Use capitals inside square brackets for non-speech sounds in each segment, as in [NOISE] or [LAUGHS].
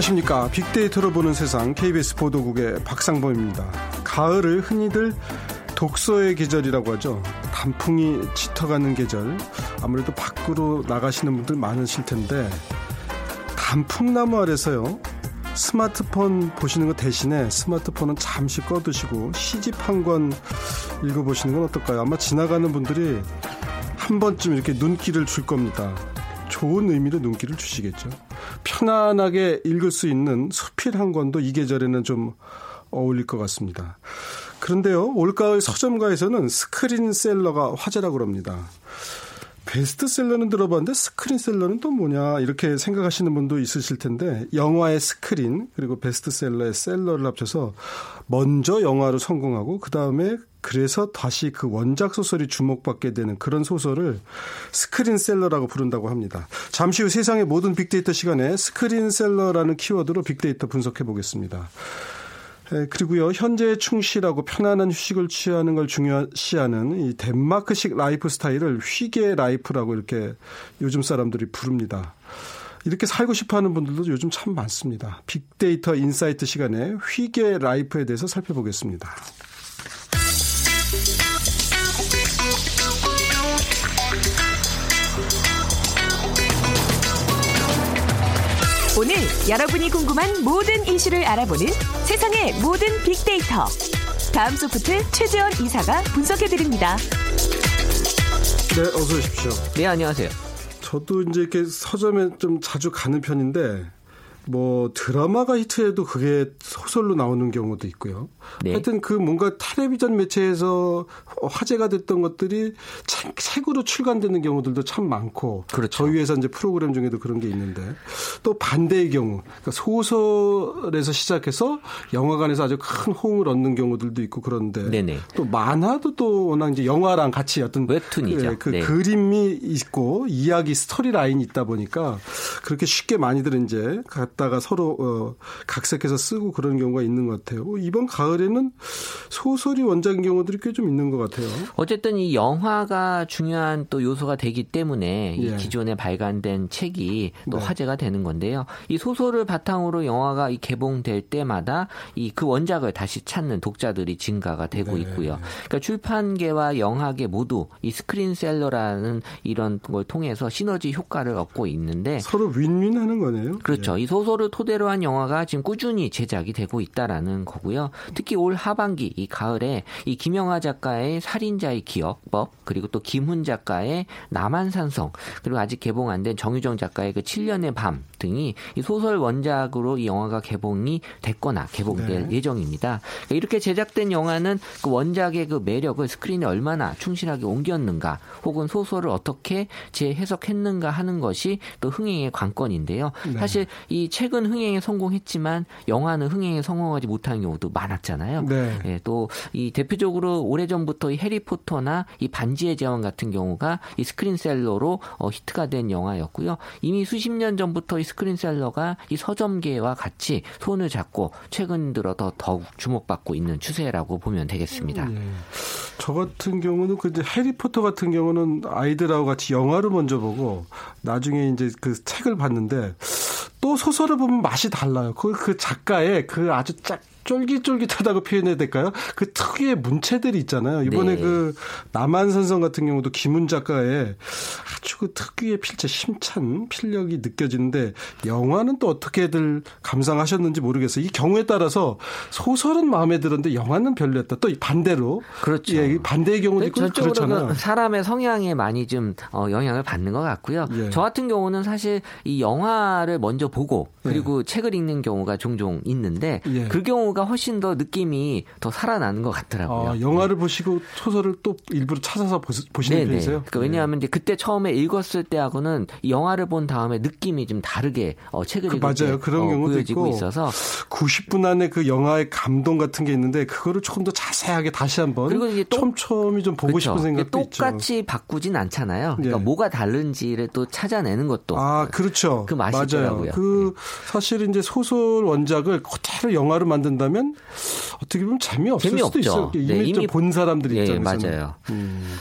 안녕하십니까. 빅데이터로 보는 세상 KBS 보도국의 박상범입니다. 가을을 흔히들 독서의 계절이라고 하죠. 단풍이 짙어가는 계절. 아무래도 밖으로 나가시는 분들 많으실 텐데 단풍나무 아래서요. 스마트폰 보시는 것 대신에 스마트폰은 잠시 꺼두시고 시집 한 권 읽어보시는 건 어떨까요? 아마 지나가는 분들이 한 번쯤 이렇게 눈길을 줄 겁니다. 좋은 의미로 눈길을 주시겠죠. 편안하게 읽을 수 있는 수필 한 권도 이 계절에는 좀 어울릴 것 같습니다. 그런데요, 올가을 서점가에서는 screenseller가 화제라고 합니다. 베스트셀러는 들어봤는데 screenseller는 또 뭐냐 이렇게 생각하시는 분도 있으실 텐데 영화의 스크린 그리고 베스트셀러의 seller를 합쳐서 먼저 영화로 성공하고 그 다음에 그래서 다시 그 원작 소설이 주목받게 되는 그런 소설을 screenseller라고 부른다고 합니다. 잠시 후 세상의 모든 빅데이터 시간에 screenseller라는 키워드로 빅데이터 분석해 보겠습니다. 그리고요, 현재에 충실하고 편안한 휴식을 취하는 걸 중요시하는 이 덴마크식 라이프 스타일을 hygge life라고 이렇게 요즘 사람들이 부릅니다. 이렇게 살고 싶어 하는 분들도 요즘 참 많습니다. 빅데이터 insight 시간에 hygge life에 대해서 살펴보겠습니다. 오늘 여러분이 궁금한 모든 이슈를 알아보는 세상의 모든 빅데이터. 다음 소프트 최재원 이사가 분석해드립니다. 네, 어서 오십시오. 네, 안녕하세요. 저도 이제 이렇게 서점에 좀 자주 가는 편인데 뭐 드라마가 히트해도 그게 소설로 나오는 경우도 있고요. 네. 하여튼 그 뭔가 텔레비전 매체에서 화제가 됐던 것들이 책, 으로 출간되는 경우들도 참 많고 그렇죠. 저희 회사 이제 프로그램 중에도 그런 게 있는데 또 반대의 경우 그러니까 소설에서 시작해서 영화관에서 아주 큰 호응을 얻는 경우들도 있고 그런데 네네. 또 만화도 또 워낙 이제 영화랑 같이 어떤 웹툰이죠. 그, 그 네. 그림이 있고 이야기 스토리 라인이 있다 보니까 그렇게 쉽게 많이들 이제 갖다가 서로 어, 각색해서 쓰고 그런 경우가 있는 것 같아요. 어, 이번 가을에는 소설이 원작인 경우들이 꽤 좀 있는 것 같아요. 어쨌든 이 영화가 중요한 또 요소가 되기 때문에 이 예. 기존에 발간된 책이 또 네. 화제가 되는 건데요. 이 소설을 바탕으로 영화가 이 개봉될 때마다 이 그 원작을 다시 찾는 독자들이 증가가 되고 네. 있고요. 그러니까 출판계와 영화계 모두 이 스크린셀러라는 이런 걸 통해서 시너지 효과를 얻고 있는데 서로 윈윈하는 거네요. 그렇죠. 예. 이 소 설을 토대로 한 영화가 지금 꾸준히 제작이 되고 있다라는 거고요. 특히 올 하반기 이 가을에 이 김영하 작가의 살인자의 기억법 그리고 또 김훈 작가의 남한산성 그리고 아직 개봉 안 된 정유정 작가의 그 7년의 밤 등이 이 소설 원작으로 이 영화가 개봉이 됐거나 개봉될 네. 예정입니다. 그러니까 이렇게 제작된 영화는 그 원작의 그 매력을 스크린에 얼마나 충실하게 옮겼는가 혹은 소설을 어떻게 재해석했는가 하는 것이 또 흥행의 관건인데요. 네. 사실 이 책은 흥행에 성공했지만 영화는 흥행에 성공하지 못한 경우도 많았잖아요. 네. 예, 또이 대표적으로 오래전부터 이 해리포터나 이 반지의 제왕 같은 경우가 이 스크린셀러로 어, 히트가 된 영화였고요. 이미 수십 년 전부터 이 스크린셀러가 이 서점계와 같이 손을 잡고 최근 들어 더 더욱 주목받고 있는 추세라고 보면 되겠습니다. 네. 저 같은 경우는 그 이제 해리포터 같은 경우는 아이들하고 같이 영화를 먼저 보고 나중에 이제 그 책을 봤는데 또 소설 을 보면 맛이 달라요. 그, 그 작가의 그 아주 짝 쫄깃쫄깃하다고 표현해야 될까요? 그 특유의 문체들이 있잖아요. 이번에 네. 그 남한선성 같은 경우도 김훈 작가의 아주 그 특유의 필체 힘찬 필력이 느껴지는데 영화는 또 어떻게들 감상하셨는지 모르겠어요. 이 경우에 따라서 소설은 마음에 들었는데 영화는 별로였다. 또 반대로 그렇죠. 예, 반대의 경우도 있고 그렇잖아요. 사람의 성향에 많이 좀 어, 영향을 받는 것 같고요. 예. 저 같은 경우는 사실 이 영화를 먼저 보고 그리고 예. 책을 읽는 경우가 종종 있는데 예. 그 경우 가 훨씬 더 느낌이 더 살아나는 것 같더라고요. 아, 영화를 네. 보시고 소설을 또 일부러 찾아서 보시는 네네. 편이세요? 그러니까 왜냐하면 이제 그때 처음에 읽었을 때하고는 영화를 본 다음에 느낌이 좀 다르게 어, 책을 그, 읽을 맞아요. 때 그런 어, 경우도 있고 있어서 90분 안에 그 영화의 감동 같은 게 있는데 그거를 조금 더 자세하게 다시 한번 그리고 또, 촘촘히 좀 보고 그렇죠. 싶은 생각도 똑같이 있죠. 똑같이 바꾸진 않잖아요. 그러니까 네. 뭐가 다른지를 또 찾아내는 것도 아 그렇죠. 그 맛이더라고요. 그 네. 사실 이제 소설 원작을 그대로 영화로 만든 다면 어떻게 보면 재미없을 재미없죠. 수도 있어요. 이미, 네, 이미 본 사람들이 네, 입장에서는. 맞아요. 음.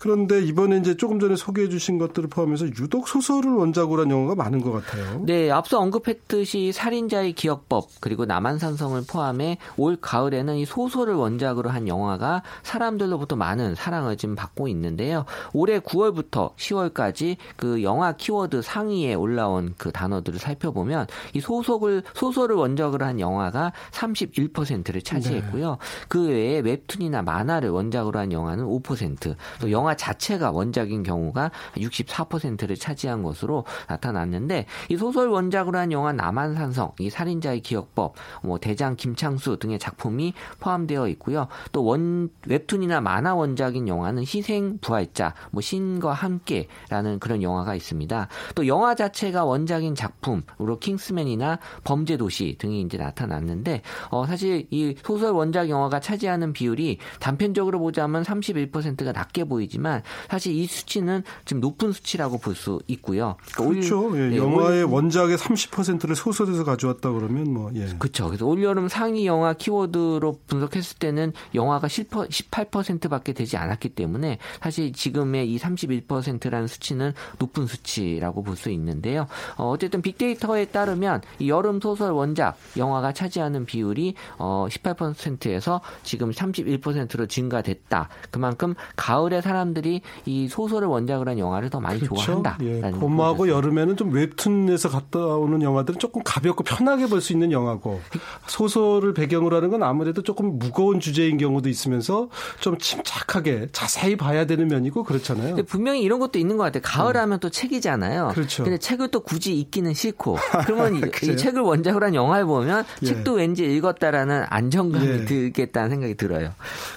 그런데 이번에 이제 조금 전에 소개해 주신 것들을 포함해서 유독 소설을 원작으로 한 영화가 많은 것 같아요. 네, 앞서 언급했듯이 살인자의 기억법 그리고 남한산성을 포함해 올 가을에는 이 소설을 원작으로 한 영화가 사람들로부터 많은 사랑을 지금 받고 있는데요. 올해 9월부터 10월까지 그 영화 키워드 상위에 올라온 그 단어들을 살펴보면 이 소설을 소설을 원작으로 한 영화가 31%를 차지했고요. 네. 그 외에 웹툰이나 만화를 원작으로 한 영화는 5%, 또 영화 자체가 원작인 경우가 64%를 차지한 것으로 나타났는데 이 소설 원작으로 한 영화 남한산성, 이 살인자의 기억법, 뭐 대장 김창수 등의 작품이 포함되어 있고요. 또 원 웹툰이나 만화 원작인 영화는 희생 부활자, 뭐 신과 함께라는 그런 영화가 있습니다. 또 영화 자체가 원작인 작품으로 킹스맨이나 범죄도시 등이 이제 나타났는데 어 사실 이 소설 원작 영화가 차지하는 비율이 단편적으로 보자면 31%가 낮게 보이지만 사실 이 수치는 지금 높은 수치라고 볼 수 있고요. 그러니까 그렇죠. 올, 예, 네, 영화의 올, 원작의 30%를 소설에서 가져왔다 그러면 뭐 예. 그렇죠. 그래서 올 여름 상위 영화 키워드로 분석했을 때는 영화가 18%밖에 되지 않았기 때문에 사실 지금의 이 31%라는 수치는 높은 수치라고 볼 수 있는데요. 어, 어쨌든 빅데이터에 따르면 이 여름 소설 원작 영화가 차지하는 비율이 어, 18%에서 지금 31%로 증가됐다. 그만큼 가을에 사람 들이 이 소설을 원작으로 한 영화를 더 많이 그렇죠? 좋아한다. 예. 봄하고 여름에는 좀 웹툰에서 갔다 오는 영화들은 조금 가볍고 편하게 볼 수 있는 영화고 소설을 배경으로 하는 건 아무래도 조금 무거운 주제인 경우도 있으면서 좀 침착하게 자세히 봐야 되는 면이고 그렇잖아요. 분명히 이런 것도 있는 것 같아요. 가을하면 음. 또 책이잖아요. 그렇죠. 근데 책을 또 굳이 읽기는 싫고 [LAUGHS] 그러면 이, 이 책을 원작으로 한 영화를 보면 예. 책도 왠지 읽었다라는 안정감이 예. 들겠다는 생각이 들어요.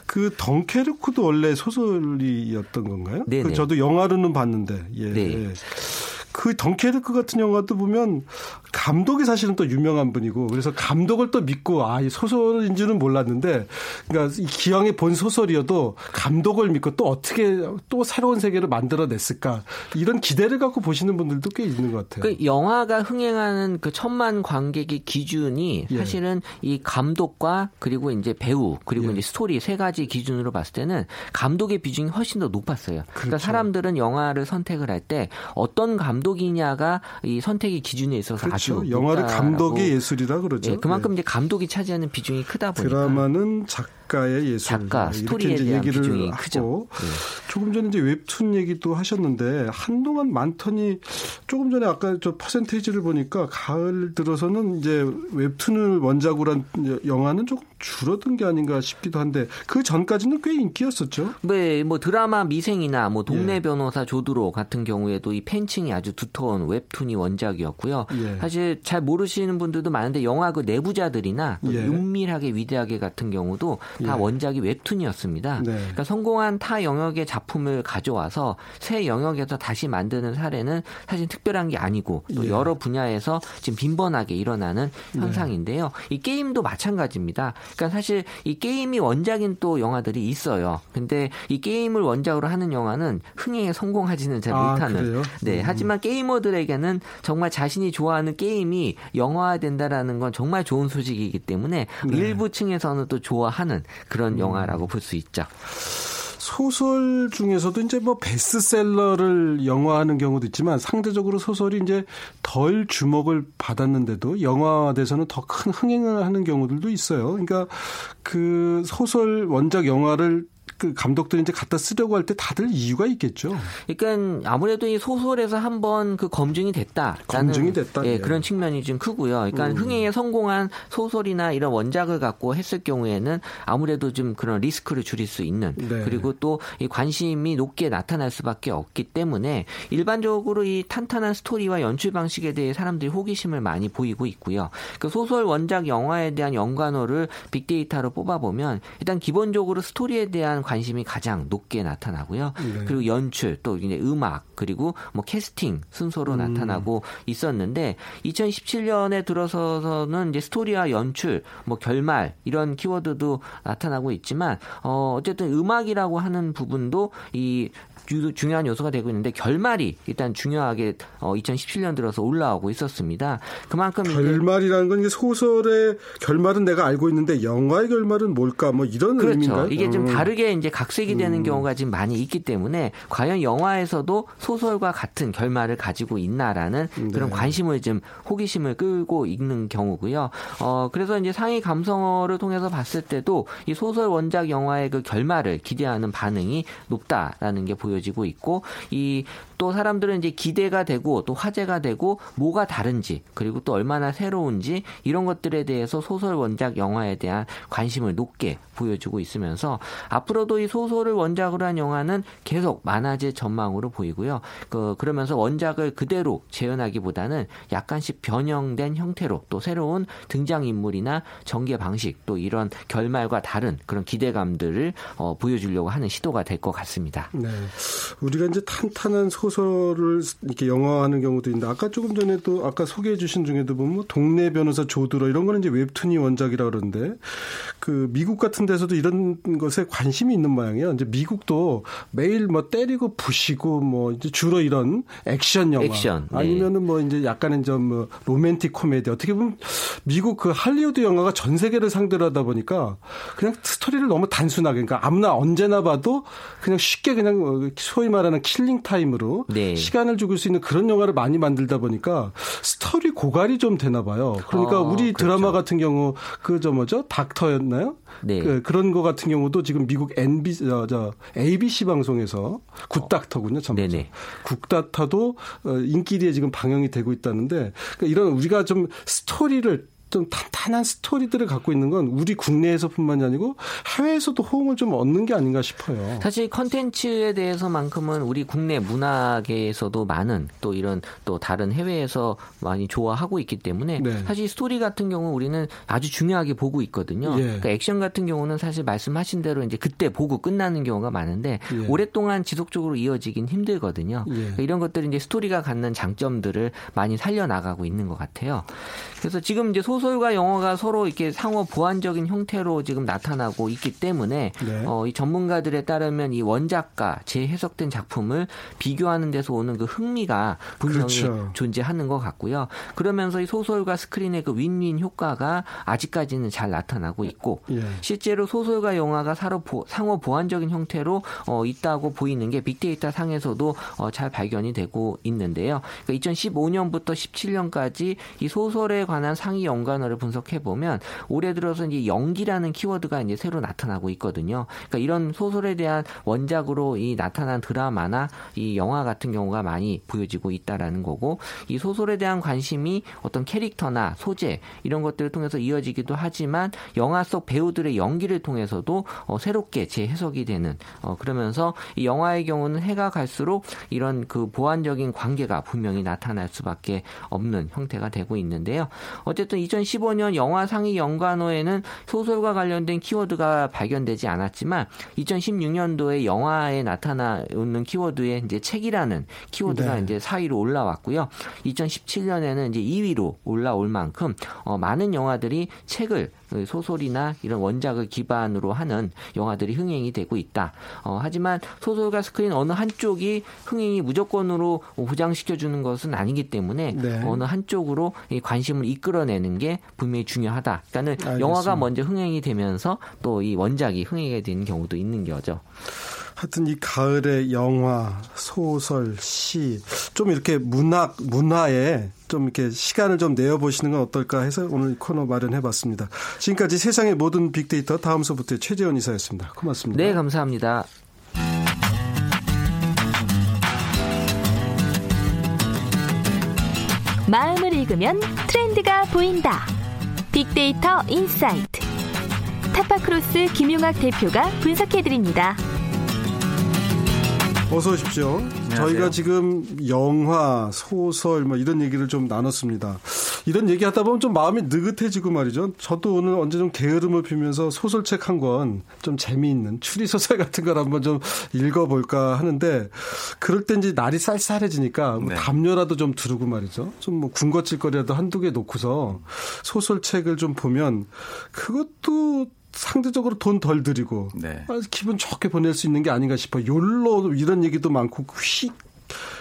그 덩케르크도 원래 소설이 었던 건가요? 네. 그 저도 영화로는 봤는데. 예. 네. 그 덩케르크 같은 영화도 보면 감독이 사실은 또 유명한 분이고 그래서 감독을 또 믿고 아, 이 소설인 줄은 몰랐는데 그러니까 이 기왕에 본 소설이어도 감독을 믿고 또 어떻게 또 새로운 세계를 만들어냈을까 이런 기대를 갖고 보시는 분들도 꽤 있는 것 같아요. 그 영화가 흥행하는 그 천만 관객의 기준이 예. 사실은 예. 이 감독과 그리고 이제 배우 그리고 예. 이제 스토리 세 가지 기준으로 봤을 때는 감독의 비중이 훨씬 더 높았어요. 그러니까 그렇죠. 그러니까 사람들은 영화를 선택을 할 때 어떤 감독이냐가 이 선택의 기준에 있어서 그렇죠. 아주 영화를 감독의 예술이라 그러죠. 예, 그만큼 예. 이제 감독이 차지하는 비중이 크다 보니까 드라마는 작 작가의 예술 작가 스토리에 대한 얘기를 비중이 크죠. 네. 조금 전에 이제 웹툰 얘기도 하셨는데 한동안 많더니 조금 전에 아까 저 퍼센테이지를 보니까 가을 들어서는 이제 웹툰을 원작으로 한 영화는 조금 줄어든 게 아닌가 싶기도 한데 그 전까지는 꽤 인기였었죠. 네, 뭐 드라마 미생이나 뭐 동네 예. 변호사 조드로 같은 경우에도 이 팬층이 아주 두터운 웹툰이 원작이었고요. 예. 사실 잘 모르시는 분들도 많은데 영화 그 내부자들이나 예. 은밀하게 위대하게 같은 경우도 다 예. 원작이 웹툰이었습니다. 네. 그러니까 성공한 타 영역의 작품을 가져와서 새 영역에서 다시 만드는 사례는 사실 특별한 게 아니고 또 예. 여러 분야에서 지금 빈번하게 일어나는 네. 현상인데요. 이 게임도 마찬가지입니다. 그러니까 사실 이 게임이 원작인 또 영화들이 있어요. 근데 이 게임을 원작으로 하는 영화는 흥행에 성공하지는 잘 아, 못하는. 아, 네. 음. 하지만 게이머들에게는 정말 자신이 좋아하는 게임이 영화화된다라는 건 정말 좋은 소식이기 때문에 네. 일부 층에서는 또 좋아하는 그런 음. 영화라고 볼 수 있죠. 소설 중에서도 이제 뭐 베스트셀러를 영화하는 경우도 있지만 상대적으로 소설이 이제 덜 주목을 받았는데도 영화돼서는 더 큰 흥행을 하는 경우들도 있어요. 그러니까 그 소설 원작 영화를 그 감독들이 이제 갖다 쓰려고 할 때 다들 이유가 있겠죠. 그러니까 아무래도 이 소설에서 한번 그 검증이 됐다. 검증이 됐다. 예, 예, 그런 측면이 좀 크고요. 그러니까 음. 흥행에 성공한 소설이나 이런 원작을 갖고 했을 경우에는 아무래도 좀 그런 리스크를 줄일 수 있는 네. 그리고 또 이 관심이 높게 나타날 수밖에 없기 때문에 일반적으로 이 탄탄한 스토리와 연출 방식에 대해 사람들이 호기심을 많이 보이고 있고요. 그 소설 원작 영화에 대한 연관어를 빅데이터로 뽑아보면 일단 기본적으로 스토리에 대한 관심이 가장 높게 나타나고요. 네. 그리고 연출 또 이제 음악 그리고 뭐 캐스팅 순서로 음. 나타나고 있었는데 2017년에 들어서서는 이제 스토리와 연출 뭐 결말 이런 키워드도 나타나고 있지만 어 어쨌든 음악이라고 하는 부분도 이 중요한 요소가 되고 있는데 결말이 일단 중요하게 어, 2017년 들어서 올라오고 있었습니다. 그만큼 결말이라는 건 소설의 결말은 내가 알고 있는데 영화의 결말은 뭘까 뭐 이런 그렇죠. 의미인가요? 이게 좀 음. 다르게 이제 각색이 되는 음. 경우가 지금 많이 있기 때문에 과연 영화에서도 소설과 같은 결말을 가지고 있나라는 네. 그런 관심을 좀 호기심을 끌고 있는 경우고요. 어 그래서 이제 상위 감성어를 통해서 봤을 때도 이 소설 원작 영화의 그 결말을 기대하는 반응이 높다라는 게 보여 지고 있고 이 또 사람들은 이제 기대가 되고 또 화제가 되고 뭐가 다른지 그리고 또 얼마나 새로운지 이런 것들에 대해서 소설 원작 영화에 대한 관심을 높게 보여주고 있으면서 앞으로도 이 소설을 원작으로 한 영화는 계속 많아질 전망으로 보이고요. 그 그러면서 원작을 그대로 재현하기보다는 약간씩 변형된 형태로 또 새로운 등장 인물이나 전개 방식 또 이런 결말과 다른 그런 기대감들을 어, 보여주려고 하는 시도가 될 것 같습니다. 네, 우리가 이제 탄탄한 소설 소설을 이렇게 영화하는 경우도 있는데 아까 조금 전에 또 아까 소개해 주신 중에도 보면 뭐 동네 변호사 조드러 이런 거는 이제 웹툰이 원작이라 그러는데 그 미국 같은 데서도 이런 것에 관심이 있는 모양이에요. 이제 미국도 매일 뭐 때리고 부시고 뭐 이제 주로 이런 액션 영화 액션, 네. 아니면은 뭐 이제 약간은 좀뭐 로맨틱 코미디 어떻게 보면 미국 그 할리우드 영화가 전 세계를 상대로 하다 보니까 그냥 스토리를 너무 단순하게 그러니까 아무나 언제나 봐도 그냥 쉽게 그냥 소위 말하는 killing time으로 네. 시간을 죽일 수 있는 그런 영화를 많이 만들다 보니까 스토리 고갈이 좀 되나 봐요. 그러니까 어, 우리 그렇죠. 드라마 같은 경우 그 저 뭐죠 닥터였나요? 네. 그, 그런 거 같은 경우도 지금 미국 NBC 저, 저 ABC 방송에서 굿닥터군요. 굿닥터도 어, 인기리에 지금 방영이 되고 있다는데 그러니까 이런 우리가 좀 스토리를 좀 탄탄한 스토리들을 갖고 있는 건 우리 국내에서뿐만이 아니고 해외에서도 호응을 좀 얻는 게 아닌가 싶어요. 사실 컨텐츠에 대해서만큼은 우리 국내 문화계에서도 많은 또 이런 또 다른 해외에서 많이 좋아하고 있기 때문에 네. 사실 스토리 같은 경우 우리는 아주 중요하게 보고 있거든요. 예. 그러니까 액션 같은 경우는 사실 말씀하신 대로 이제 그때 보고 끝나는 경우가 많은데 예. 오랫동안 지속적으로 이어지긴 힘들거든요. 예. 그러니까 이런 것들이 이제 스토리가 갖는 장점들을 많이 살려 나가고 있는 것 같아요. 그래서 지금 이제 소 소설과 영화가 서로 이렇게 상호 보완적인 형태로 지금 나타나고 있기 때문에 네. 어, 이 전문가들에 따르면 이 원작과 재해석된 작품을 비교하는 데서 오는 그 흥미가 분명히 그렇죠. 존재하는 것 같고요. 그러면서 이 소설과 스크린의 그 윈윈 효과가 아직까지는 잘 나타나고 있고 예. 실제로 소설과 영화가 서로 보, 상호 보완적인 형태로 어, 있다고 보이는 게 빅데이터 상에서도 어, 잘 발견이 되고 있는데요. 그러니까 2015년부터 17년까지 이 소설에 관한 상위 연관 연관어를 분석해 보면 올해 들어서 이제 연기라는 키워드가 이제 새로 나타나고 있거든요. 그러니까 이런 소설에 대한 원작으로 이 나타난 드라마나 이 영화 같은 경우가 많이 보여지고 있다라는 거고 이 소설에 대한 관심이 어떤 캐릭터나 소재 이런 것들을 통해서 이어지기도 하지만 영화 속 배우들의 연기를 통해서도 어, 새롭게 재해석이 되는 어, 그러면서 이 영화의 경우는 해가 갈수록 이런 그 보완적인 관계가 분명히 나타날 수밖에 없는 형태가 되고 있는데요. 어쨌든 2015년 영화 상위 연관어에는 소설과 관련된 키워드가 발견되지 않았지만 2016년도에 영화에 나타나는 키워드에 이제 책이라는 키워드가 네. 이제 4위로 올라왔고요. 2017년에는 이제 2위로 올라올 만큼 어, 많은 영화들이 책을 그 소설이나 이런 원작을 기반으로 하는 영화들이 흥행이 되고 있다. 어, 하지만 소설과 스크린 어느 한쪽이 흥행이 무조건으로 보장시켜 주는 것은 아니기 때문에 네. 어느 한쪽으로 관심을 이끌어내는 게 분명히 중요하다. 그러니까는 알겠습니다. 영화가 먼저 흥행이 되면서 또 이 원작이 흥행이 되는 경우도 있는 거죠. 하여튼 이 가을의 영화, 소설, 시, 좀 이렇게 문학, 문화에 좀 이렇게 시간을 좀 내어보시는 건 어떨까 해서 오늘 코너 마련해봤습니다. 지금까지 세상의 모든 빅데이터 다음 소부터 최재원 이사였습니다. 고맙습니다. 네, 감사합니다. 마음을 읽으면 트렌드가 보인다. 빅데이터 insight. 타파크로스 김용학 대표가 분석해드립니다. 어서 오십시오. 안녕하세요. 저희가 지금 영화, 소설 뭐 이런 얘기를 좀 나눴습니다. 이런 얘기 하다 보면 좀 마음이 느긋해지고 말이죠. 저도 오늘 언제 좀 게으름을 피면서 소설책 한 권 좀 재미있는 추리 소설 같은 걸 한번 좀 읽어볼까 하는데 그럴 때 이제 날이 쌀쌀해지니까 뭐 네. 담요라도 좀 두르고 말이죠. 좀 뭐 군것질거리라도 한두 개 놓고서 소설책을 좀 보면 그것도 상대적으로 돈 덜 들이고 네. 기분 좋게 보낼 수 있는 게 아닌가 싶어. 욜로 이런 얘기도 많고 휘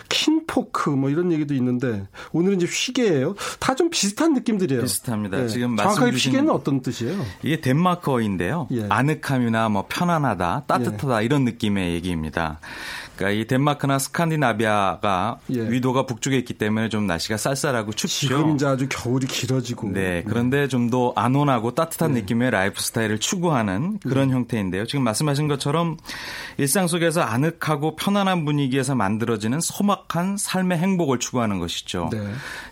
킨포크 뭐 이런 얘기도 있는데 오늘은 이제 휘게예요. 다 좀 비슷한 느낌들이에요. 비슷합니다. 네. 지금 정확하게 휘게는 어떤 뜻이에요? 이게 덴마크어인데요. 예. 아늑함이나 뭐 편안하다, 따뜻하다 예. 이런 느낌의 얘기입니다. 그러니까 이 덴마크나 스칸디나비아가 예. 위도가 북쪽에 있기 때문에 좀 날씨가 쌀쌀하고 춥죠. 지금 이제 아주 겨울이 길어지고. 네. 그런데 좀 더 안온하고 따뜻한 네. 느낌의 라이프 스타일을 추구하는 그런 네. 형태인데요. 지금 말씀하신 것처럼 일상 속에서 아늑하고 편안한 분위기에서 만들어지는 소박한 삶의 행복을 추구하는 것이죠. 네.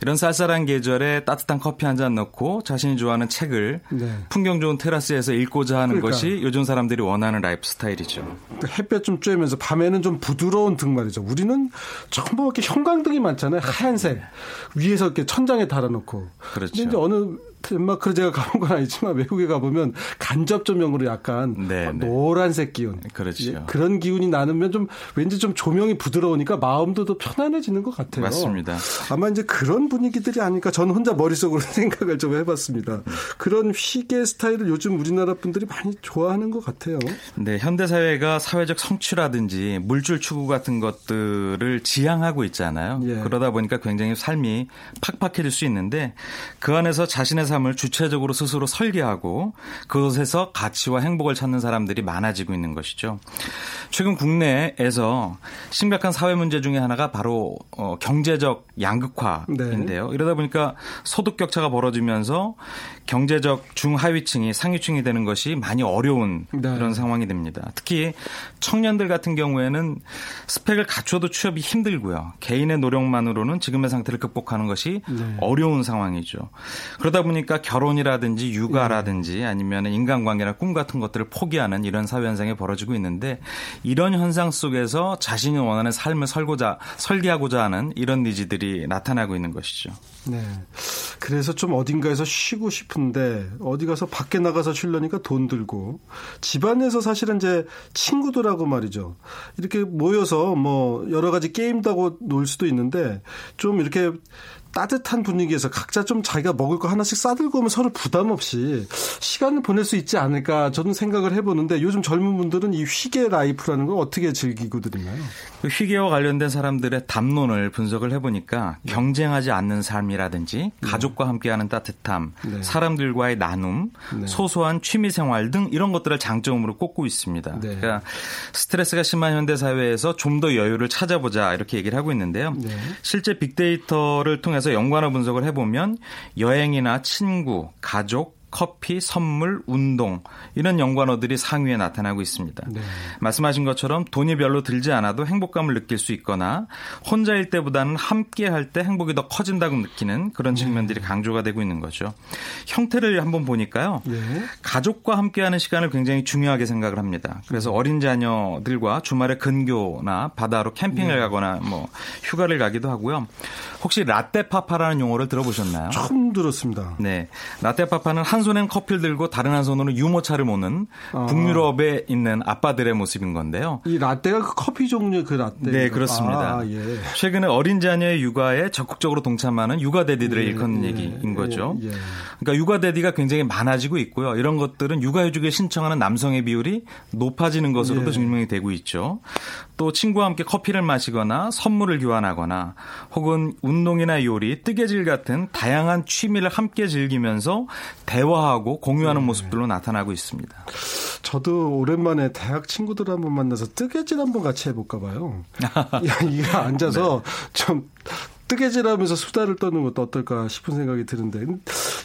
이런 쌀쌀한 계절에 따뜻한 커피 한 잔 넣고 자신이 좋아하는 책을 네. 풍경 좋은 테라스에서 읽고자 하는 그러니까. 것이 요즘 사람들이 원하는 라이프 스타일이죠. 햇볕 좀 쬐면서 밤에는 좀 부드러운 등 말이죠. 우리는 전부 이렇게 형광등이 많잖아요. 하얀색 위에서 이렇게 천장에 달아놓고. 그렇죠. 근데 이제 어느 덴마크를 제가 가본 건 아니지만 외국에 가보면 간접 조명으로 약간 네, 네. 노란색 기운. 그렇죠. 예, 그런 기운이 나누면 좀 왠지 좀 조명이 부드러우니까 마음도 더 편안해지는 것 같아요. 맞습니다. 아마 이제 그런 분위기들이 아닐까 저는 혼자 머릿속으로 [LAUGHS] 생각을 좀 해봤습니다. 그런 휘게 스타일을 요즘 우리나라 분들이 많이 좋아하는 것 같아요. 네, 현대사회가 사회적 성취라든지 물질 추구 같은 것들을 지향하고 있잖아요. 예. 그러다 보니까 굉장히 삶이 팍팍해질 수 있는데 그 안에서 자신의 삶을 주체적으로 스스로 설계하고 그것에서 가치와 행복을 찾는 사람들이 많아지고 있는 것이죠. 최근 국내에서 심각한 사회 문제 중에 하나가 바로 어, 경제적 양극화인데요. 네. 이러다 보니까 소득 격차가 벌어지면서 경제적 중하위층이 상위층이 되는 것이 많이 어려운 네. 그런 상황이 됩니다. 특히 청년들 같은 경우에는 스펙을 갖춰도 취업이 힘들고요. 개인의 노력만으로는 지금의 상태를 극복하는 것이 네. 어려운 상황이죠. 그러다 보니까 결혼이라든지 육아라든지 아니면 인간관계나 꿈 같은 것들을 포기하는 이런 사회 현상이 벌어지고 있는데 이런 현상 속에서 자신이 원하는 삶을 설고자 설계하고자 하는 이런 니즈들이 나타나고 있는 것이죠. 네. 그래서 좀 어딘가에서 쉬고 싶은 데 어디 가서 밖에 나가서 쉬려니까 돈 들고 집안에서 사실은 이제 친구들하고 말이죠. 이렇게 모여서 뭐 여러 가지 게임도 하고 놀 수도 있는데 좀 이렇게 따뜻한 분위기에서 각자 좀 자기가 먹을 거 하나씩 싸들고 오면 서로 부담 없이 시간을 보낼 수 있지 않을까 저는 생각을 해보는데 요즘 젊은 분들은 이 hygge life라는 걸 어떻게 즐기고들 있나요? 그 휘게와 관련된 사람들의 담론을 분석을 해보니까 네. 경쟁하지 않는 삶이라든지 네. 가족과 함께하는 따뜻함, 네. 사람들과의 나눔, 네. 소소한 취미 생활 등 이런 것들을 장점으로 꼽고 있습니다. 네. 그러니까 스트레스가 심한 현대 사회에서 좀 더 여유를 찾아보자 이렇게 얘기를 하고 있는데요. 네. 실제 빅데이터를 통해 통해서 연관어 분석을 해보면 여행이나 친구, 가족, 커피, 선물, 운동 이런 연관어들이 상위에 나타나고 있습니다. 네. 말씀하신 것처럼 돈이 별로 들지 않아도 행복감을 느낄 수 있거나 혼자일 때보다는 함께 할 때 행복이 더 커진다고 느끼는 그런 네. 측면들이 강조가 되고 있는 거죠. 형태를 한번 보니까요. 네. 가족과 함께하는 시간을 굉장히 중요하게 생각을 합니다. 그래서 어린 자녀들과 주말에 근교나 바다로 캠핑을 네. 가거나 뭐 휴가를 가기도 하고요. 혹시 라떼파파라는 용어를 들어보셨나요? 처음 들었습니다. 네. 라떼파파는 한 손엔 커피를 들고 다른 한 손으로 유모차를 모는 아. 북유럽에 있는 아빠들의 모습인 건데요. 이 라떼가 그 커피 종류 그 라떼. 네, 그렇습니다. 아, 예. 최근에 어린 자녀의 육아에 적극적으로 동참하는 육아데디들을 예, 일컫는 예, 얘기인 거죠. 예, 예. 그러니까 육아데디가 굉장히 많아지고 있고요. 이런 것들은 육아휴직을 신청하는 남성의 비율이 높아지는 것으로도 예. 증명이 되고 있죠. 또 친구와 함께 커피를 마시거나 선물을 교환하거나 혹은 운동이나 요리, 뜨개질 같은 다양한 취미를 함께 즐기면서 대화하고 공유하는 네. 모습들로 나타나고 있습니다. 저도 오랜만에 대학 친구들 한 번 만나서 뜨개질 한번 같이 해볼까 봐요. [LAUGHS] 이거 앉아서 네. 좀 뜨개질하면서 수다를 떠는 것도 어떨까 싶은 생각이 드는데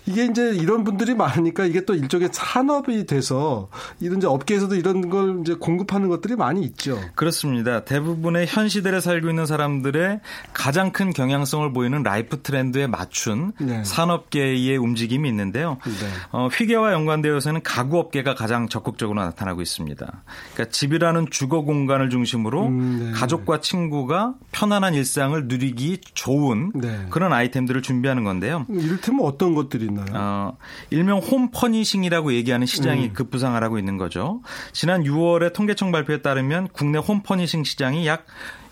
이게 이제 이런 분들이 많으니까 이게 또 일종의 산업이 돼서 이런 이제 업계에서도 이런 걸 이제 공급하는 것들이 많이 있죠. 그렇습니다. 대부분의 현 시대에 살고 있는 사람들의 가장 큰 경향성을 보이는 life 트렌드에 맞춘 네. 산업계의 움직임이 있는데요. 네. 어, hygge와 연관되어서는 가구 업계가 가장 적극적으로 나타나고 있습니다. 그러니까 집이라는 주거 공간을 중심으로 음, 네. 가족과 친구가 편안한 일상을 누리기 좋은 네. 그런 아이템들을 준비하는 건데요. 이를테면 어떤 것들이 있나요? 어, 일명 home furnishing이라고 얘기하는 시장이 음. 급부상을 하고 있는 거죠. 지난 6월에 통계청 발표에 따르면 국내 home furnishing 시장이 약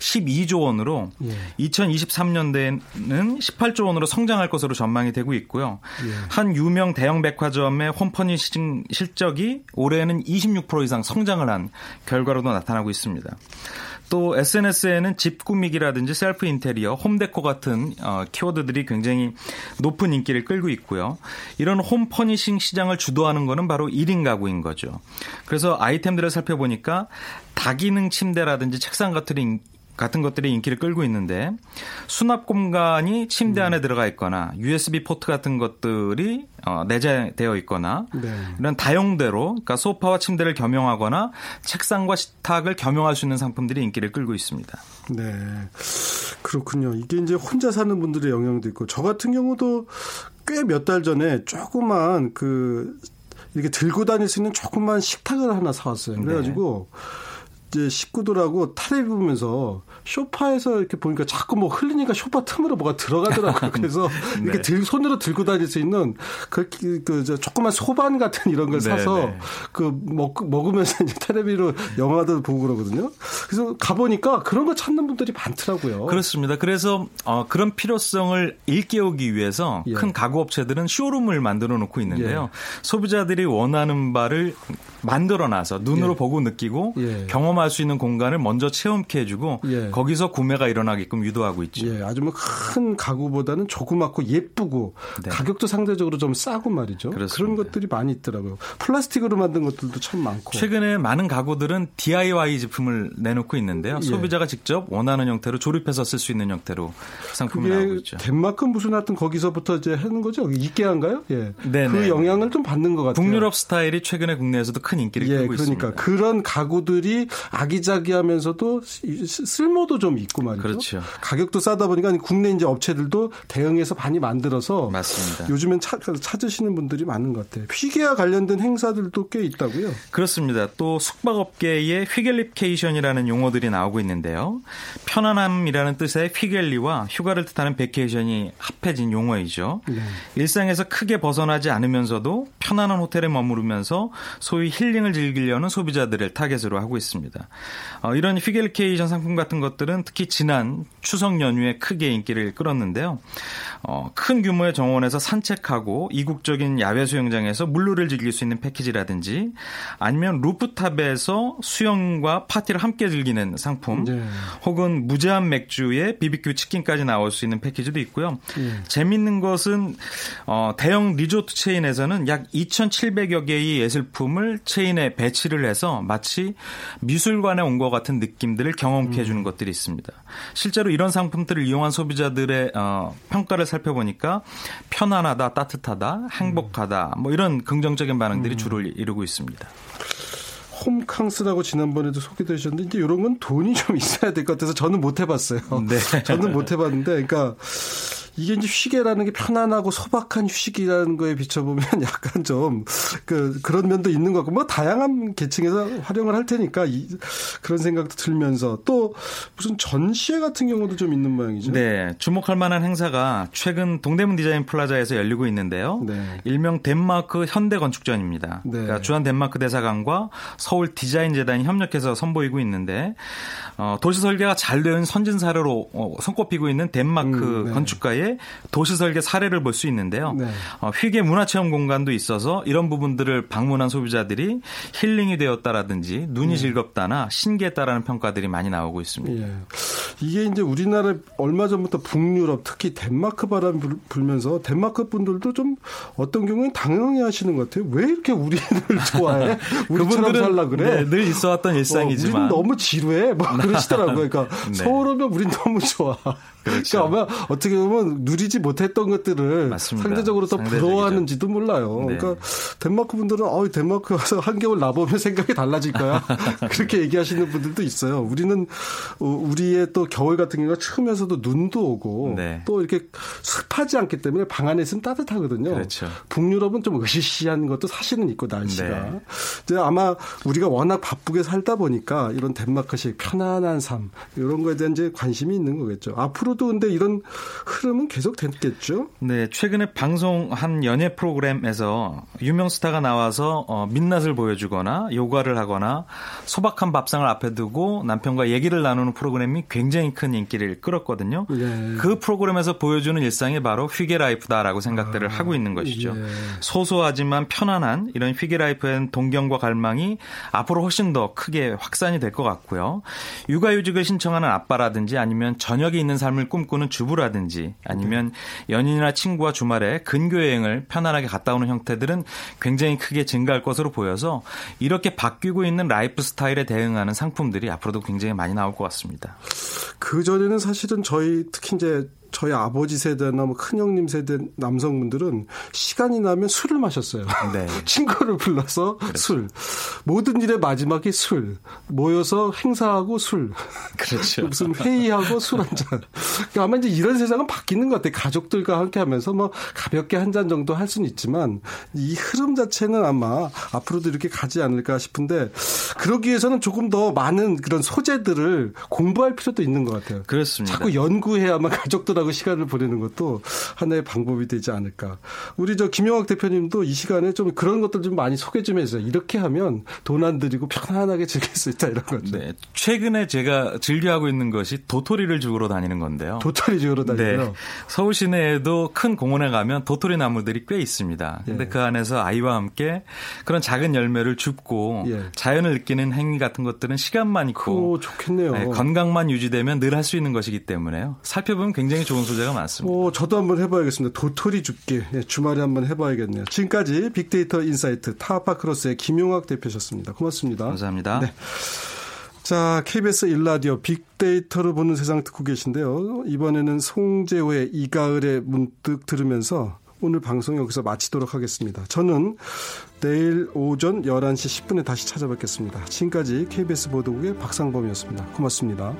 12조 원으로 예. 2023년대에는 18조 원으로 성장할 것으로 전망이 되고 있고요. 예. 한 유명 대형 백화점의 home furnishing 실적이 올해는 26% 이상 성장을 한 결과로도 나타나고 있습니다. 또 SNS에는 집 꾸미기라든지 셀프 인테리어, home deco 같은 어, 키워드들이 굉장히 높은 인기를 끌고 있고요. 이런 home furnishing 시장을 주도하는 것은 바로 1인 가구인 거죠. 그래서 아이템들을 살펴보니까 다기능 침대라든지 책상 같은 같은 것들이 인기를 끌고 있는데 수납 공간이 침대 안에 들어가 있거나 USB 포트 같은 것들이 어, 내재되어 있거나 네. 이런 다용대로 그러니까 소파와 침대를 겸용하거나 책상과 식탁을 겸용할 수 있는 상품들이 인기를 끌고 있습니다. 네. 그렇군요. 이게 이제 혼자 사는 분들의 영향도 있고 저 같은 경우도 꽤 몇 달 전에 조그만 그 이렇게 들고 다닐 수 있는 조그만 식탁을 하나 사왔어요. 그래가지고 네. 이제 식구들하고 탈레비 보면서 쇼파에서 이렇게 보니까 자꾸 뭐 흘리니까 쇼파 틈으로 뭐가 들어가더라고요. [LAUGHS] 그래서 네. 이렇게 들, 손으로 들고 다닐 수 있는 그, 그, 저, 조그만 소반 같은 이런 걸 네, 사서 네, 네. 그 먹, 먹으면서 이제 텔레비로 영화도 보고 그러거든요. 그래서 가보니까 그런 거 찾는 분들이 많더라고요. 그렇습니다. 그래서 어, 그런 필요성을 일깨우기 위해서 예. 큰 가구 업체들은 쇼룸을 만들어 놓고 있는데요. 예. 소비자들이 원하는 바를 만들어 놔서 눈으로 예. 보고 느끼고 예. 경험할 수 있는 공간을 먼저 체험케 해주고 예. 거기서 구매가 일어나게끔 유도하고 있죠. 예, 아주 뭐 큰 가구보다는 조그맣고 예쁘고 네. 가격도 상대적으로 좀 싸고 말이죠. 그렇습니다. 그런 것들이 많이 있더라고요. 플라스틱으로 만든 것들도 참 많고. 최근에 많은 가구들은 DIY 제품을 내놓고 있는데요. 예. 소비자가 직접 원하는 형태로 조립해서 쓸 수 있는 형태로 상품을 나오고 있죠. 덴마크 무슨 하여튼 거기서부터 이제 하는 거죠. 이케아인가요? 예. 네네. 그 영향을 좀 받는 것 같아요. 북유럽 스타일이 최근에 국내에서도 큰 인기를 예, 끌고 그러니까 있습니다. 그런 가구들이 아기자기하면서도 쓸모도 좀 있고 말이죠. 그렇죠. 가격도 싸다 보니까 국내 이제 업체들도 대응해서 많이 만들어서 맞습니다. 요즘엔 찾, 찾으시는 분들이 많은 것 같아요. 휘게와 관련된 행사들도 꽤 있다고요. 그렇습니다. 또 숙박업계의 휘겔리케이션이라는 용어들이 나오고 있는데요. 편안함이라는 뜻의 휘겔리와 휴가를 뜻하는 베케이션이 합해진 용어이죠. 네. 일상에서 크게 벗어나지 않으면서도 편안한 호텔에 머무르면서 소위 힐링을 즐기려는 소비자들을 타겟으로 하고 있습니다. 어, 이런 휘게케이션 상품 같은 것들은 특히 지난 추석 연휴에 크게 인기를 끌었는데요. 어, 큰 규모의 정원에서 산책하고 이국적인 야외 수영장에서 물놀이를 즐길 수 있는 패키지라든지 아니면 루프탑에서 수영과 파티를 함께 즐기는 상품 네. 혹은 무제한 맥주에 비비큐 치킨까지 나올 수 있는 패키지도 있고요. 네. 재밌는 것은 어, 대형 리조트 체인에서는 약 2,700여 개의 예술품을 체인에 배치를 해서 마치 미술 관에 온 것 같은 느낌들을 경험케 해주는 음. 것들이 있습니다. 실제로 이런 상품들을 이용한 소비자들의 어, 평가를 살펴보니까 편안하다, 따뜻하다, 행복하다, 뭐 이런 긍정적인 반응들이 음. 주를 이루고 있습니다. 홈캉스라고 지난번에도 소개되셨는데 이제 이런 건 돈이 좀 [LAUGHS] 있어야 될 것 같아서 저는 못 해봤어요. 네. [LAUGHS] 저는 못 해봤는데, 그러니까 이게 이제 휘게라는 게 편안하고 소박한 휴식이라는 거에 비춰보면 [LAUGHS] 약간 좀 그 그런 면도 있는 것 같고 뭐 다양한 계층에서 활용을 할 테니까 이, 그런 생각도 들면서 또 무슨 전시회 같은 경우도 좀 있는 모양이죠. 네, 주목할 만한 행사가 최근 동대문 디자인 플라자에서 열리고 있는데요. 네. 일명 덴마크 현대 건축전입니다. 네. 그러니까 주한 덴마크 대사관과 서울 디자인 재단이 협력해서 선보이고 있는데 어, 도시 설계가 잘 된 선진 사례로 어, 손꼽히고 있는 덴마크 음, 네. 건축가의 도시 설계 사례를 볼 수 있는데요. 네. 어, 휘게 문화체험 공간도 있어서 이런 부분들을 방문한 소비자들이 힐링이 되었다라든지 눈이 네. 즐겁다나 신기했다라는 평가들이 많이 나오고 있습니다. 예. 이게 이제 우리나라 얼마 전부터 북유럽 특히 덴마크 바람 불면서 덴마크 분들도 좀 어떤 경우는 당황해 하시는 것 같아요. 왜 이렇게 우리를 [LAUGHS] 좋아해? 우리처럼 살라 그래? 네, 늘 있어왔던 일상이지만 어, 우리는 너무 지루해. 뭐 그러시더라고요. [LAUGHS] 그러니까 네. 서울 오면 우린 너무 좋아. 그렇죠. 그러니까 아마 어떻게 보면 누리지 못했던 것들을 맞습니다. 상대적으로 더 부러워하는지도 몰라요. 네. 그러니까 덴마크 분들은 어 덴마크 와서 한겨울 나보면 생각이 달라질 거야. [LAUGHS] 그렇게 얘기하시는 분들도 있어요. 우리는 어, 우리의 또 겨울 같은 경우가 추우면서도 눈도 오고 네. 또 이렇게 습하지 않기 때문에 방 안에 있으면 따뜻하거든요. 그렇죠. 북유럽은 좀 으시시한 것도 사실은 있고 날씨가. 네. 이제 아마 우리가 워낙 바쁘게 살다 보니까 이런 덴마크식 편안한 삶 이런 거에 대한 이제 관심이 있는 거겠죠. 앞으로 앞으로도 근데 이런 흐름은 계속 됐겠죠? 네, 최근에 방송한 연예 프로그램에서 유명 스타가 나와서 어, 민낯을 보여주거나 요가를 하거나 소박한 밥상을 앞에 두고 남편과 얘기를 나누는 프로그램이 굉장히 큰 인기를 끌었거든요. 네. 그 프로그램에서 보여주는 일상이 바로 휘게 라이프다라고 생각들을 아, 하고 있는 것이죠. 예. 소소하지만 편안한 이런 휘게 라이프에 동경과 갈망이 앞으로 훨씬 더 크게 확산이 될 것 같고요. 육아휴직을 신청하는 아빠라든지 아니면 저녁이 있는 삶을 꿈꾸는 주부라든지 아니면 연인이나 친구와 주말에 근교 여행을 편안하게 갔다 오는 형태들은 굉장히 크게 증가할 것으로 보여서 이렇게 바뀌고 있는 라이프 스타일에 대응하는 상품들이 앞으로도 굉장히 많이 나올 것 같습니다. 그 전에는 사실은 저희 특히 이제 저희 아버지 세대나 뭐 큰형님 세대 남성분들은 시간이 나면 술을 마셨어요. 네. [LAUGHS] 친구를 불러서 그렇죠. 술. 모든 일의 마지막이 술. 모여서 행사하고 술. 그렇죠. [LAUGHS] 무슨 회의하고 술 한 잔. 그러니까 아마 이제 이런 세상은 바뀌는 것 같아요. 가족들과 함께 하면서 뭐 가볍게 한 잔 정도 할 수는 있지만 이 흐름 자체는 아마 앞으로도 이렇게 가지 않을까 싶은데 그러기 위해서는 조금 더 많은 그런 소재들을 공부할 필요도 있는 것 같아요. 그렇습니다. 자꾸 연구해야만 [LAUGHS] 가족들하고 하고 시간을 보내는 것도 하나의 방법이 되지 않을까. 우리 저 김영학 대표님도 이 시간에 좀 그런 것들 좀 많이 소개 좀 해주세요. 이렇게 하면 돈 안 들이고 편안하게 즐길 수 있다 이런 거죠. 네. 최근에 제가 즐겨하고 있는 것이 도토리를 주우러 다니는 건데요. 도토리 주우러 다니고요. 네. 서울 시내에도 큰 공원에 가면 도토리 나무들이 꽤 있습니다. 근데 예. 그 안에서 아이와 함께 그런 작은 열매를 줍고 예. 자연을 느끼는 행위 같은 것들은 시간만 있고 좋겠네요. 네, 건강만 유지되면 늘 할 수 있는 것이기 때문에요. 살펴보면 굉장히 좋은 소재가 많습니다. 오, 저도 한번 해봐야겠습니다. 도토리 줍기. 네, 주말에 한번 해봐야겠네요. 지금까지 빅데이터 인사이트 타파크로스의 김용학 대표셨습니다. 고맙습니다. 감사합니다. 네. 자, KBS 1라디오 빅데이터로 보는 세상 듣고 계신데요. 이번에는 송재호의 이 가을에 문득 들으면서 오늘 방송 여기서 마치도록 하겠습니다. 저는 내일 오전 11시 10분에 다시 찾아뵙겠습니다. 지금까지 KBS 보도국의 박상범이었습니다. 고맙습니다.